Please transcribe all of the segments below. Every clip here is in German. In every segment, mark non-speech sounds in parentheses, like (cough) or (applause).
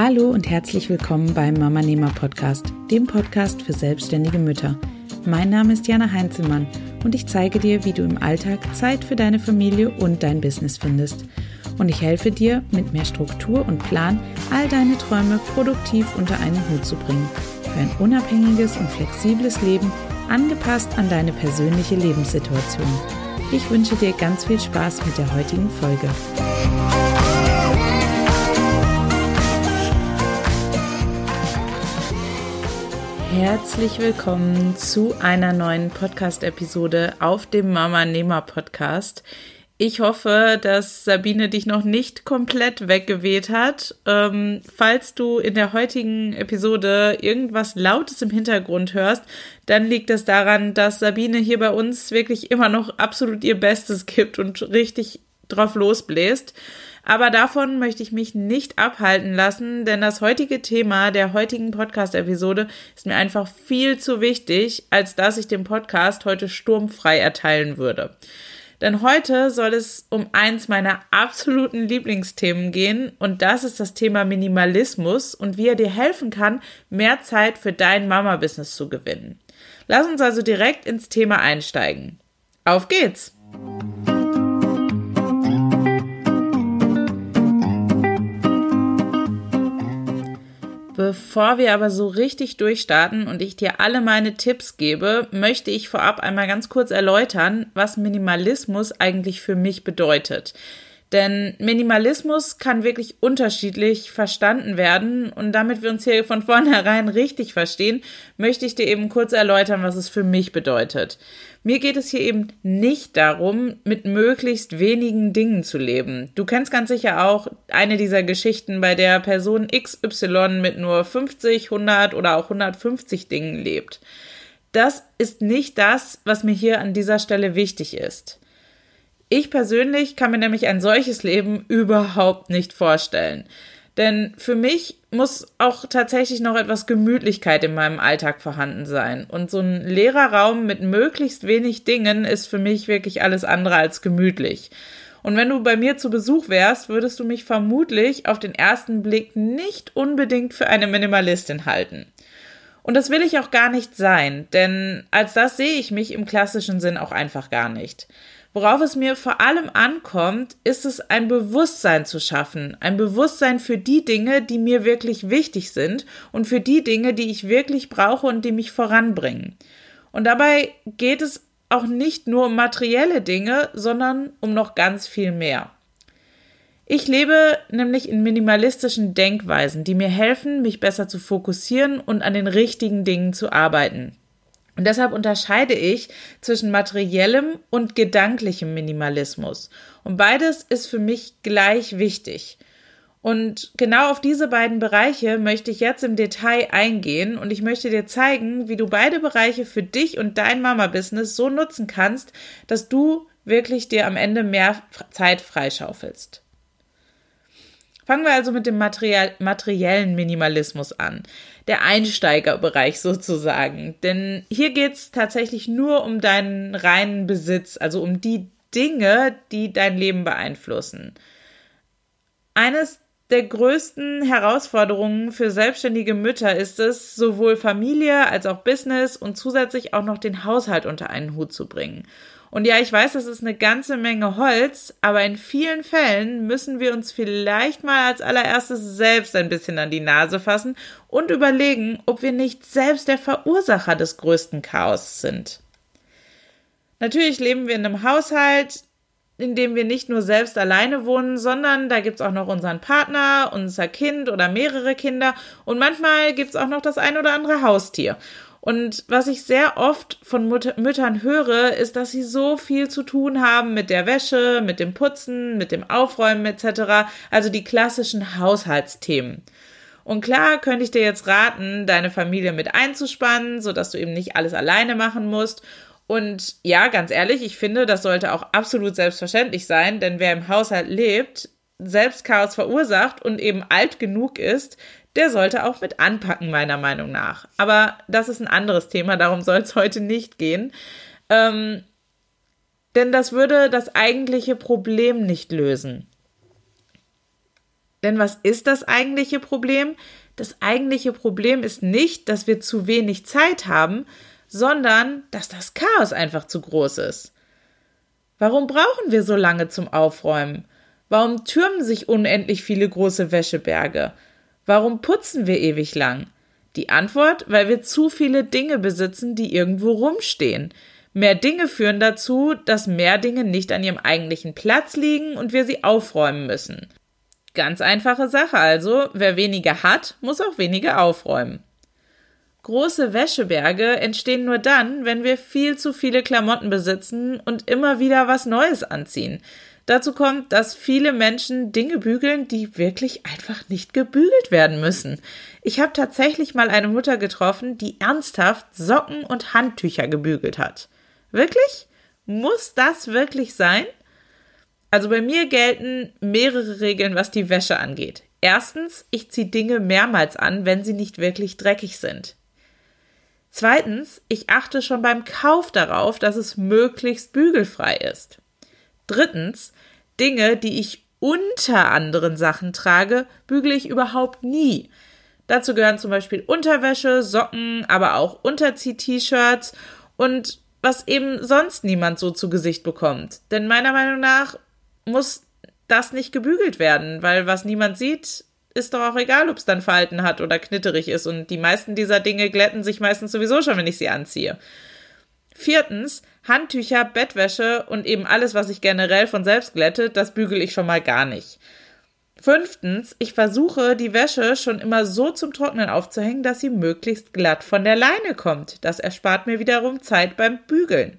Hallo und herzlich willkommen beim Mama Nehmer Podcast, dem Podcast für selbstständige Mütter. Mein Name ist Jana Heinzelmann und ich zeige dir, wie du im Alltag Zeit für deine Familie und dein Business findest. Und ich helfe dir, mit mehr Struktur und Plan all deine Träume produktiv unter einen Hut zu bringen. Für ein unabhängiges und flexibles Leben, angepasst an deine persönliche Lebenssituation. Ich wünsche dir ganz viel Spaß mit der heutigen Folge. Herzlich willkommen zu einer neuen Podcast-Episode auf dem Mama Nehmer Podcast. Ich hoffe, dass Sabine dich noch nicht komplett weggeweht hat. Ähm, falls du in der heutigen Episode irgendwas Lautes im Hintergrund hörst, dann liegt es daran, dass Sabine hier bei uns wirklich immer noch absolut ihr Bestes gibt und richtig drauf losbläst. Aber davon möchte ich mich nicht abhalten lassen, denn das heutige Thema der heutigen Podcast-Episode ist mir einfach viel zu wichtig, als dass ich den Podcast heute sturmfrei erteilen würde. Denn heute soll es um eins meiner absoluten Lieblingsthemen gehen und das ist das Thema Minimalismus und wie er dir helfen kann, mehr Zeit für dein Mama-Business zu gewinnen. Lass uns also direkt ins Thema einsteigen. Auf geht's! Bevor wir aber so richtig durchstarten und ich dir alle meine Tipps gebe, möchte ich vorab einmal ganz kurz erläutern, was Minimalismus eigentlich für mich bedeutet. Denn Minimalismus kann wirklich unterschiedlich verstanden werden und damit wir uns hier von vornherein richtig verstehen, möchte ich dir eben kurz erläutern, was es für mich bedeutet. Mir geht es hier eben nicht darum, mit möglichst wenigen Dingen zu leben. Du kennst ganz sicher auch eine dieser Geschichten, bei der Person XY mit nur 50, 100 oder auch 150 Dingen lebt. Das ist nicht das, was mir hier an dieser Stelle wichtig ist. Ich persönlich kann mir nämlich ein solches Leben überhaupt nicht vorstellen. Denn für mich muss auch tatsächlich noch etwas Gemütlichkeit in meinem Alltag vorhanden sein. Und so ein leerer Raum mit möglichst wenig Dingen ist für mich wirklich alles andere als gemütlich. Und wenn du bei mir zu Besuch wärst, würdest du mich vermutlich auf den ersten Blick nicht unbedingt für eine Minimalistin halten. Und das will ich auch gar nicht sein, denn als das sehe ich mich im klassischen Sinn auch einfach gar nicht. Worauf es mir vor allem ankommt, ist es, ein Bewusstsein zu schaffen. Ein Bewusstsein für die Dinge, die mir wirklich wichtig sind und für die Dinge, die ich wirklich brauche und die mich voranbringen. Und dabei geht es auch nicht nur um materielle Dinge, sondern um noch ganz viel mehr. Ich lebe nämlich in minimalistischen Denkweisen, die mir helfen, mich besser zu fokussieren und an den richtigen Dingen zu arbeiten. Und deshalb unterscheide ich zwischen materiellem und gedanklichem Minimalismus. Und beides ist für mich gleich wichtig. Und genau auf diese beiden Bereiche möchte ich jetzt im Detail eingehen und ich möchte dir zeigen, wie du beide Bereiche für dich und dein Mama-Business so nutzen kannst, dass du wirklich dir am Ende mehr Zeit freischaufelst. Fangen wir also mit dem Material, materiellen Minimalismus an. Der Einsteigerbereich (laughs) sozusagen. Denn hier geht es tatsächlich nur um deinen reinen Besitz, also um die Dinge, die dein Leben beeinflussen. Eines der größten Herausforderungen für selbstständige Mütter ist es, sowohl Familie als auch Business und zusätzlich auch noch den Haushalt unter einen Hut zu bringen. Und ja, ich weiß, das ist eine ganze Menge Holz, aber in vielen Fällen müssen wir uns vielleicht mal als allererstes selbst ein bisschen an die Nase fassen und überlegen, ob wir nicht selbst der Verursacher des größten Chaos sind. Natürlich leben wir in einem Haushalt, in dem wir nicht nur selbst alleine wohnen, sondern da gibt's auch noch unseren Partner, unser Kind oder mehrere Kinder und manchmal gibt's auch noch das ein oder andere Haustier. Und was ich sehr oft von Mut Müttern höre, ist, dass sie so viel zu tun haben mit der Wäsche, mit dem Putzen, mit dem Aufräumen etc. Also die klassischen Haushaltsthemen. Und klar könnte ich dir jetzt raten, deine Familie mit einzuspannen, sodass du eben nicht alles alleine machen musst. Und ja, ganz ehrlich, ich finde, das sollte auch absolut selbstverständlich sein, denn wer im Haushalt lebt, selbst Chaos verursacht und eben alt genug ist, der sollte auch mit anpacken, meiner Meinung nach. Aber das ist ein anderes Thema, darum soll es heute nicht gehen. Ähm, denn das würde das eigentliche Problem nicht lösen. Denn was ist das eigentliche Problem? Das eigentliche Problem ist nicht, dass wir zu wenig Zeit haben, sondern dass das Chaos einfach zu groß ist. Warum brauchen wir so lange zum Aufräumen? Warum türmen sich unendlich viele große Wäscheberge? Warum putzen wir ewig lang? Die Antwort, weil wir zu viele Dinge besitzen, die irgendwo rumstehen. Mehr Dinge führen dazu, dass mehr Dinge nicht an ihrem eigentlichen Platz liegen und wir sie aufräumen müssen. Ganz einfache Sache also, wer weniger hat, muss auch weniger aufräumen. Große Wäscheberge entstehen nur dann, wenn wir viel zu viele Klamotten besitzen und immer wieder was Neues anziehen. Dazu kommt, dass viele Menschen Dinge bügeln, die wirklich einfach nicht gebügelt werden müssen. Ich habe tatsächlich mal eine Mutter getroffen, die ernsthaft Socken und Handtücher gebügelt hat. Wirklich? Muss das wirklich sein? Also bei mir gelten mehrere Regeln, was die Wäsche angeht. Erstens, ich ziehe Dinge mehrmals an, wenn sie nicht wirklich dreckig sind. Zweitens, ich achte schon beim Kauf darauf, dass es möglichst bügelfrei ist. Drittens, Dinge, die ich unter anderen Sachen trage, bügele ich überhaupt nie. Dazu gehören zum Beispiel Unterwäsche, Socken, aber auch Unterzieh-T-Shirts und was eben sonst niemand so zu Gesicht bekommt. Denn meiner Meinung nach muss das nicht gebügelt werden, weil was niemand sieht, ist doch auch egal, ob es dann Falten hat oder knitterig ist. Und die meisten dieser Dinge glätten sich meistens sowieso schon, wenn ich sie anziehe. Viertens, Handtücher, Bettwäsche und eben alles, was sich generell von selbst glättet, das bügel ich schon mal gar nicht. Fünftens, ich versuche, die Wäsche schon immer so zum Trocknen aufzuhängen, dass sie möglichst glatt von der Leine kommt. Das erspart mir wiederum Zeit beim Bügeln.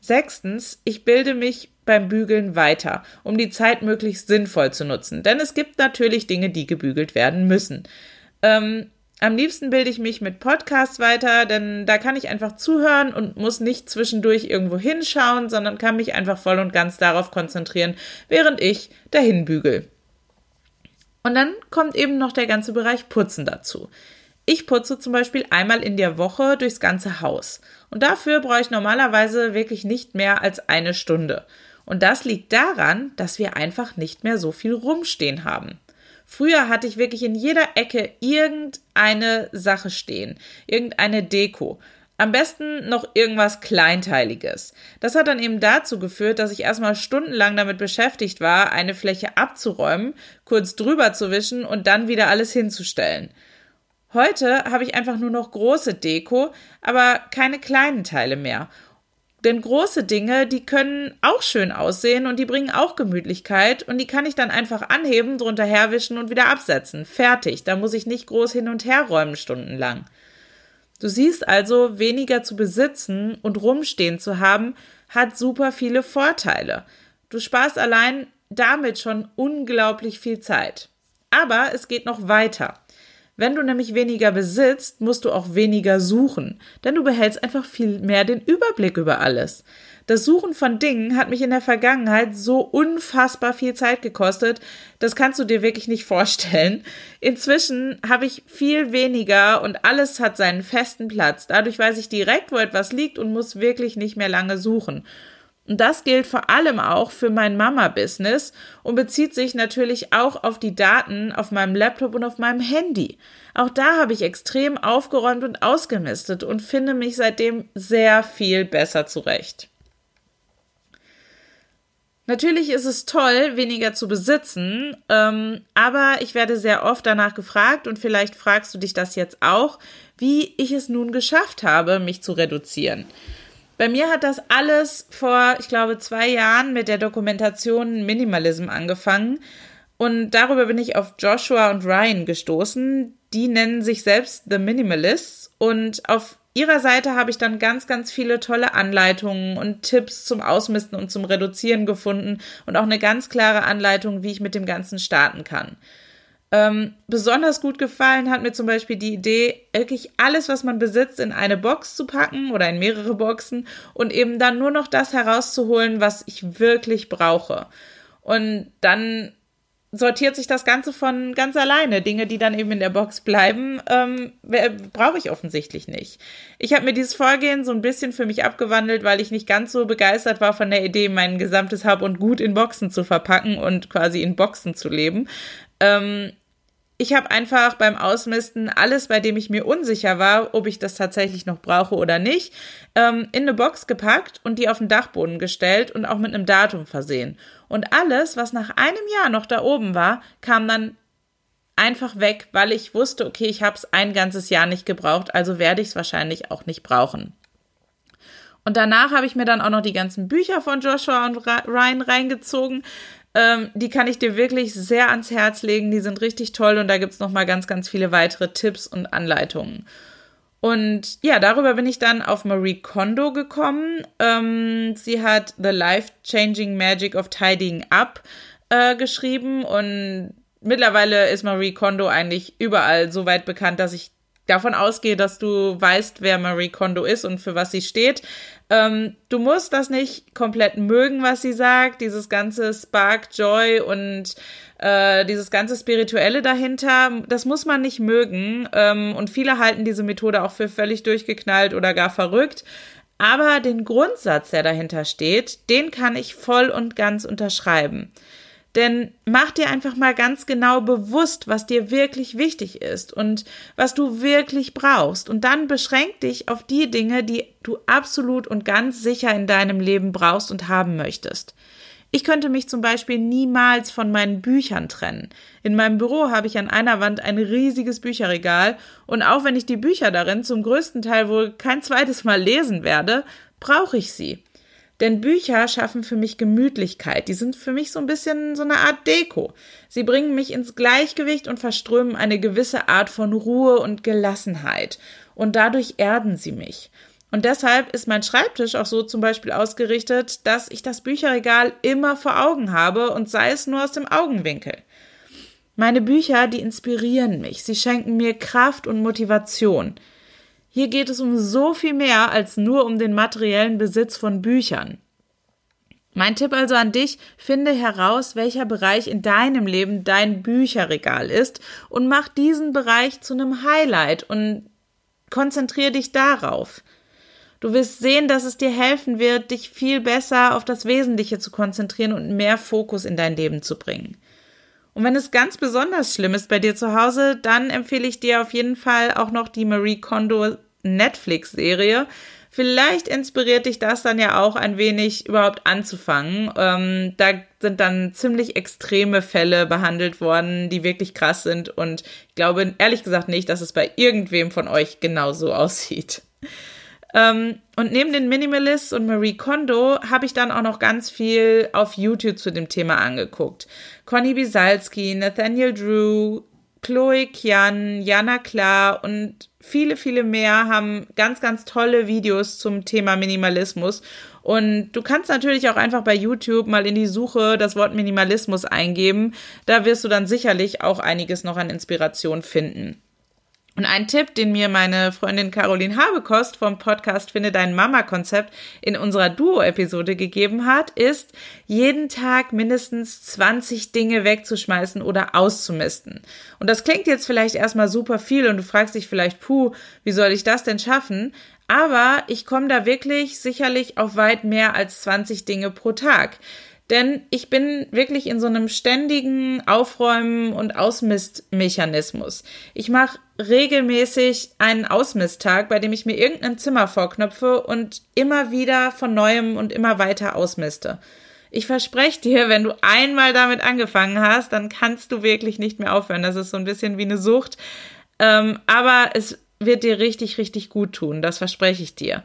Sechstens, ich bilde mich beim Bügeln weiter, um die Zeit möglichst sinnvoll zu nutzen. Denn es gibt natürlich Dinge, die gebügelt werden müssen. Ähm, am liebsten bilde ich mich mit Podcasts weiter, denn da kann ich einfach zuhören und muss nicht zwischendurch irgendwo hinschauen, sondern kann mich einfach voll und ganz darauf konzentrieren, während ich dahin bügel. Und dann kommt eben noch der ganze Bereich Putzen dazu. Ich putze zum Beispiel einmal in der Woche durchs ganze Haus. Und dafür brauche ich normalerweise wirklich nicht mehr als eine Stunde. Und das liegt daran, dass wir einfach nicht mehr so viel rumstehen haben. Früher hatte ich wirklich in jeder Ecke irgendeine Sache stehen, irgendeine Deko. Am besten noch irgendwas Kleinteiliges. Das hat dann eben dazu geführt, dass ich erstmal stundenlang damit beschäftigt war, eine Fläche abzuräumen, kurz drüber zu wischen und dann wieder alles hinzustellen. Heute habe ich einfach nur noch große Deko, aber keine kleinen Teile mehr. Denn große Dinge, die können auch schön aussehen und die bringen auch Gemütlichkeit und die kann ich dann einfach anheben, drunter herwischen und wieder absetzen. Fertig. Da muss ich nicht groß hin und her räumen stundenlang. Du siehst also, weniger zu besitzen und rumstehen zu haben, hat super viele Vorteile. Du sparst allein damit schon unglaublich viel Zeit. Aber es geht noch weiter. Wenn du nämlich weniger besitzt, musst du auch weniger suchen, denn du behältst einfach viel mehr den Überblick über alles. Das Suchen von Dingen hat mich in der Vergangenheit so unfassbar viel Zeit gekostet, das kannst du dir wirklich nicht vorstellen. Inzwischen habe ich viel weniger und alles hat seinen festen Platz. Dadurch weiß ich direkt, wo etwas liegt und muss wirklich nicht mehr lange suchen. Und das gilt vor allem auch für mein Mama-Business und bezieht sich natürlich auch auf die Daten auf meinem Laptop und auf meinem Handy. Auch da habe ich extrem aufgeräumt und ausgemistet und finde mich seitdem sehr viel besser zurecht. Natürlich ist es toll, weniger zu besitzen, ähm, aber ich werde sehr oft danach gefragt und vielleicht fragst du dich das jetzt auch, wie ich es nun geschafft habe, mich zu reduzieren. Bei mir hat das alles vor, ich glaube, zwei Jahren mit der Dokumentation Minimalism angefangen. Und darüber bin ich auf Joshua und Ryan gestoßen. Die nennen sich selbst The Minimalists. Und auf ihrer Seite habe ich dann ganz, ganz viele tolle Anleitungen und Tipps zum Ausmisten und zum Reduzieren gefunden und auch eine ganz klare Anleitung, wie ich mit dem Ganzen starten kann. Ähm, besonders gut gefallen hat mir zum Beispiel die Idee, wirklich alles, was man besitzt, in eine Box zu packen oder in mehrere Boxen und eben dann nur noch das herauszuholen, was ich wirklich brauche. Und dann sortiert sich das Ganze von ganz alleine. Dinge, die dann eben in der Box bleiben, ähm, brauche ich offensichtlich nicht. Ich habe mir dieses Vorgehen so ein bisschen für mich abgewandelt, weil ich nicht ganz so begeistert war von der Idee, mein gesamtes Hab und Gut in Boxen zu verpacken und quasi in Boxen zu leben. Ähm, ich habe einfach beim Ausmisten alles, bei dem ich mir unsicher war, ob ich das tatsächlich noch brauche oder nicht, ähm, in eine Box gepackt und die auf den Dachboden gestellt und auch mit einem Datum versehen. Und alles, was nach einem Jahr noch da oben war, kam dann einfach weg, weil ich wusste, okay, ich habe es ein ganzes Jahr nicht gebraucht, also werde ich es wahrscheinlich auch nicht brauchen. Und danach habe ich mir dann auch noch die ganzen Bücher von Joshua und Ryan reingezogen. Ähm, die kann ich dir wirklich sehr ans Herz legen. Die sind richtig toll und da gibt es nochmal ganz, ganz viele weitere Tipps und Anleitungen. Und ja, darüber bin ich dann auf Marie Kondo gekommen. Ähm, sie hat The Life-Changing Magic of Tidying Up äh, geschrieben und mittlerweile ist Marie Kondo eigentlich überall so weit bekannt, dass ich davon ausgehe, dass du weißt, wer Marie Kondo ist und für was sie steht. Ähm, du musst das nicht komplett mögen, was sie sagt, dieses ganze Spark Joy und äh, dieses ganze Spirituelle dahinter, das muss man nicht mögen. Ähm, und viele halten diese Methode auch für völlig durchgeknallt oder gar verrückt. Aber den Grundsatz, der dahinter steht, den kann ich voll und ganz unterschreiben. Denn mach dir einfach mal ganz genau bewusst, was dir wirklich wichtig ist und was du wirklich brauchst. Und dann beschränk dich auf die Dinge, die du absolut und ganz sicher in deinem Leben brauchst und haben möchtest. Ich könnte mich zum Beispiel niemals von meinen Büchern trennen. In meinem Büro habe ich an einer Wand ein riesiges Bücherregal und auch wenn ich die Bücher darin zum größten Teil wohl kein zweites Mal lesen werde, brauche ich sie. Denn Bücher schaffen für mich Gemütlichkeit. Die sind für mich so ein bisschen so eine Art Deko. Sie bringen mich ins Gleichgewicht und verströmen eine gewisse Art von Ruhe und Gelassenheit. Und dadurch erden sie mich. Und deshalb ist mein Schreibtisch auch so zum Beispiel ausgerichtet, dass ich das Bücherregal immer vor Augen habe und sei es nur aus dem Augenwinkel. Meine Bücher, die inspirieren mich. Sie schenken mir Kraft und Motivation. Hier geht es um so viel mehr als nur um den materiellen Besitz von Büchern. Mein Tipp also an dich, finde heraus, welcher Bereich in deinem Leben dein Bücherregal ist und mach diesen Bereich zu einem Highlight und konzentriere dich darauf. Du wirst sehen, dass es dir helfen wird, dich viel besser auf das Wesentliche zu konzentrieren und mehr Fokus in dein Leben zu bringen. Und wenn es ganz besonders schlimm ist bei dir zu Hause, dann empfehle ich dir auf jeden Fall auch noch die Marie Kondo Netflix-Serie. Vielleicht inspiriert dich das dann ja auch ein wenig überhaupt anzufangen. Ähm, da sind dann ziemlich extreme Fälle behandelt worden, die wirklich krass sind. Und ich glaube ehrlich gesagt nicht, dass es bei irgendwem von euch genauso (laughs) aussieht. Ähm, und neben den Minimalists und Marie Kondo habe ich dann auch noch ganz viel auf YouTube zu dem Thema angeguckt. Conny Bisalski, Nathaniel Drew, Chloe Kian, Jana Klar und viele, viele mehr haben ganz, ganz tolle Videos zum Thema Minimalismus. Und du kannst natürlich auch einfach bei YouTube mal in die Suche das Wort Minimalismus eingeben. Da wirst du dann sicherlich auch einiges noch an Inspiration finden. Und ein Tipp, den mir meine Freundin Caroline Habekost vom Podcast Finde dein Mama-Konzept in unserer Duo-Episode gegeben hat, ist, jeden Tag mindestens 20 Dinge wegzuschmeißen oder auszumisten. Und das klingt jetzt vielleicht erstmal super viel und du fragst dich vielleicht, puh, wie soll ich das denn schaffen? Aber ich komme da wirklich sicherlich auf weit mehr als 20 Dinge pro Tag. Denn ich bin wirklich in so einem ständigen Aufräumen und Ausmistmechanismus. Ich mache regelmäßig einen Ausmisttag, bei dem ich mir irgendein Zimmer vorknöpfe und immer wieder von neuem und immer weiter ausmiste. Ich verspreche dir, wenn du einmal damit angefangen hast, dann kannst du wirklich nicht mehr aufhören. Das ist so ein bisschen wie eine Sucht. Ähm, aber es wird dir richtig, richtig gut tun. Das verspreche ich dir.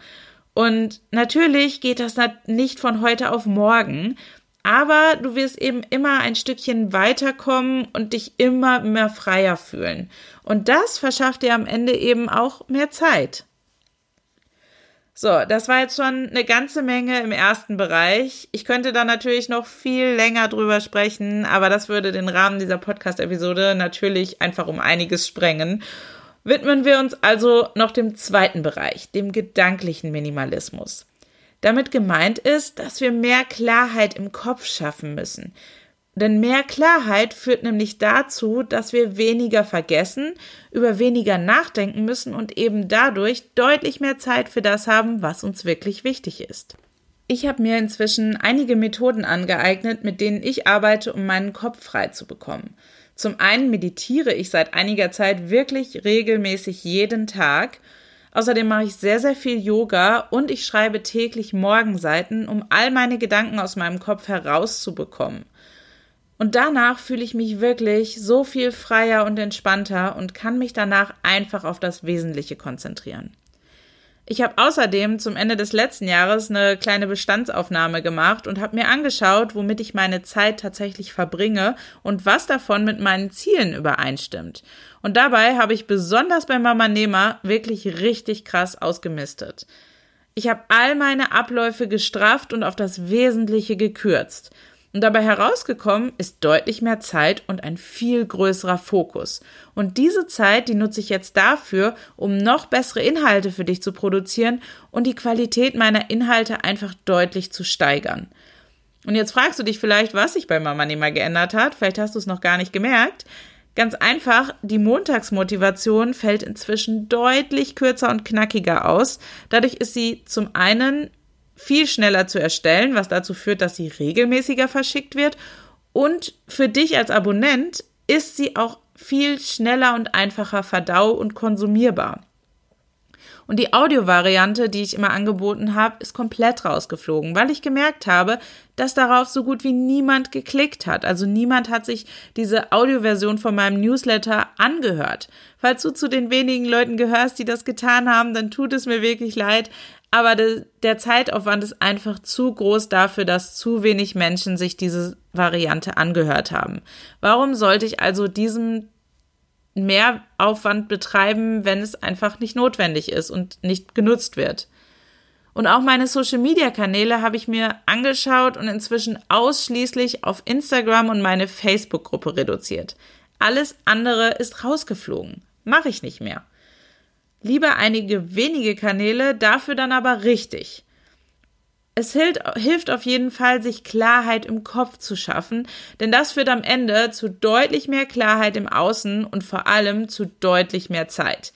Und natürlich geht das nicht von heute auf morgen. Aber du wirst eben immer ein Stückchen weiterkommen und dich immer mehr freier fühlen. Und das verschafft dir am Ende eben auch mehr Zeit. So, das war jetzt schon eine ganze Menge im ersten Bereich. Ich könnte da natürlich noch viel länger drüber sprechen, aber das würde den Rahmen dieser Podcast-Episode natürlich einfach um einiges sprengen. Widmen wir uns also noch dem zweiten Bereich, dem gedanklichen Minimalismus. Damit gemeint ist, dass wir mehr Klarheit im Kopf schaffen müssen. Denn mehr Klarheit führt nämlich dazu, dass wir weniger vergessen, über weniger nachdenken müssen und eben dadurch deutlich mehr Zeit für das haben, was uns wirklich wichtig ist. Ich habe mir inzwischen einige Methoden angeeignet, mit denen ich arbeite, um meinen Kopf frei zu bekommen. Zum einen meditiere ich seit einiger Zeit wirklich regelmäßig jeden Tag. Außerdem mache ich sehr, sehr viel Yoga und ich schreibe täglich Morgenseiten, um all meine Gedanken aus meinem Kopf herauszubekommen. Und danach fühle ich mich wirklich so viel freier und entspannter und kann mich danach einfach auf das Wesentliche konzentrieren. Ich habe außerdem zum Ende des letzten Jahres eine kleine Bestandsaufnahme gemacht und habe mir angeschaut, womit ich meine Zeit tatsächlich verbringe und was davon mit meinen Zielen übereinstimmt. Und dabei habe ich besonders bei Mama Nehmer wirklich richtig krass ausgemistet. Ich habe all meine Abläufe gestrafft und auf das Wesentliche gekürzt. Und dabei herausgekommen ist deutlich mehr Zeit und ein viel größerer Fokus. Und diese Zeit, die nutze ich jetzt dafür, um noch bessere Inhalte für dich zu produzieren und die Qualität meiner Inhalte einfach deutlich zu steigern. Und jetzt fragst du dich vielleicht, was sich bei Mama Nehmer geändert hat. Vielleicht hast du es noch gar nicht gemerkt. Ganz einfach, die Montagsmotivation fällt inzwischen deutlich kürzer und knackiger aus. Dadurch ist sie zum einen viel schneller zu erstellen, was dazu führt, dass sie regelmäßiger verschickt wird. Und für dich als Abonnent ist sie auch viel schneller und einfacher verdau- und konsumierbar. Und die Audiovariante, die ich immer angeboten habe, ist komplett rausgeflogen, weil ich gemerkt habe, dass darauf so gut wie niemand geklickt hat. Also niemand hat sich diese Audioversion von meinem Newsletter angehört. Falls du zu den wenigen Leuten gehörst, die das getan haben, dann tut es mir wirklich leid aber de, der Zeitaufwand ist einfach zu groß dafür, dass zu wenig Menschen sich diese Variante angehört haben. Warum sollte ich also diesen Mehraufwand betreiben, wenn es einfach nicht notwendig ist und nicht genutzt wird? Und auch meine Social-Media-Kanäle habe ich mir angeschaut und inzwischen ausschließlich auf Instagram und meine Facebook-Gruppe reduziert. Alles andere ist rausgeflogen. Mache ich nicht mehr. Lieber einige wenige Kanäle, dafür dann aber richtig. Es hilft auf jeden Fall, sich Klarheit im Kopf zu schaffen, denn das führt am Ende zu deutlich mehr Klarheit im Außen und vor allem zu deutlich mehr Zeit.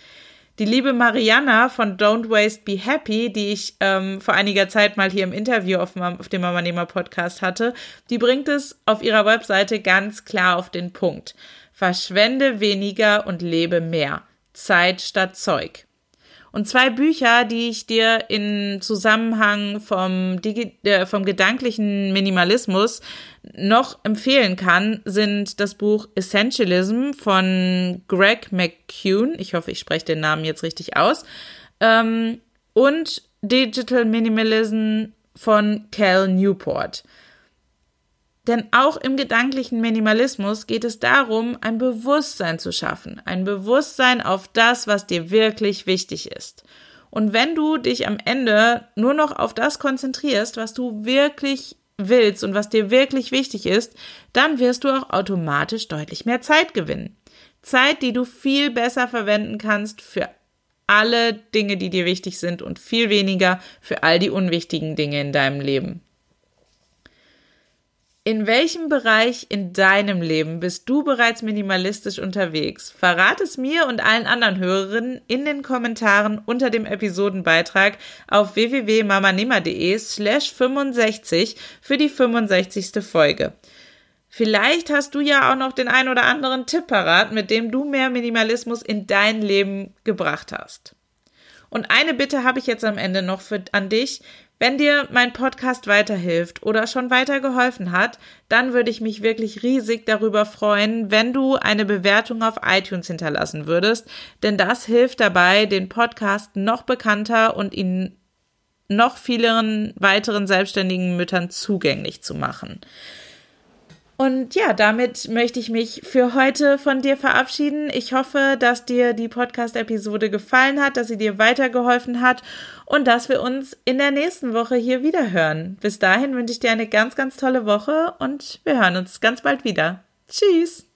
Die liebe Mariana von Don't Waste Be Happy, die ich ähm, vor einiger Zeit mal hier im Interview auf, auf dem Mama Nehmer Podcast hatte, die bringt es auf ihrer Webseite ganz klar auf den Punkt. Verschwende weniger und lebe mehr. Zeit statt Zeug. Und zwei Bücher, die ich dir in Zusammenhang vom, Digi äh, vom gedanklichen Minimalismus noch empfehlen kann, sind das Buch Essentialism von Greg McCune. Ich hoffe, ich spreche den Namen jetzt richtig aus. Ähm, und Digital Minimalism von Cal Newport. Denn auch im gedanklichen Minimalismus geht es darum, ein Bewusstsein zu schaffen, ein Bewusstsein auf das, was dir wirklich wichtig ist. Und wenn du dich am Ende nur noch auf das konzentrierst, was du wirklich willst und was dir wirklich wichtig ist, dann wirst du auch automatisch deutlich mehr Zeit gewinnen. Zeit, die du viel besser verwenden kannst für alle Dinge, die dir wichtig sind und viel weniger für all die unwichtigen Dinge in deinem Leben. In welchem Bereich in deinem Leben bist du bereits minimalistisch unterwegs? Verrat es mir und allen anderen Hörerinnen in den Kommentaren unter dem Episodenbeitrag auf www.mamanema.de slash 65 für die 65. Folge. Vielleicht hast du ja auch noch den ein oder anderen Tipp parat, mit dem du mehr Minimalismus in dein Leben gebracht hast. Und eine Bitte habe ich jetzt am Ende noch für, an dich. Wenn dir mein Podcast weiterhilft oder schon weitergeholfen hat, dann würde ich mich wirklich riesig darüber freuen, wenn du eine Bewertung auf iTunes hinterlassen würdest, denn das hilft dabei, den Podcast noch bekannter und ihn noch vielen weiteren selbstständigen Müttern zugänglich zu machen. Und ja, damit möchte ich mich für heute von dir verabschieden. Ich hoffe, dass dir die Podcast-Episode gefallen hat, dass sie dir weitergeholfen hat und dass wir uns in der nächsten Woche hier wieder hören. Bis dahin wünsche ich dir eine ganz, ganz tolle Woche und wir hören uns ganz bald wieder. Tschüss!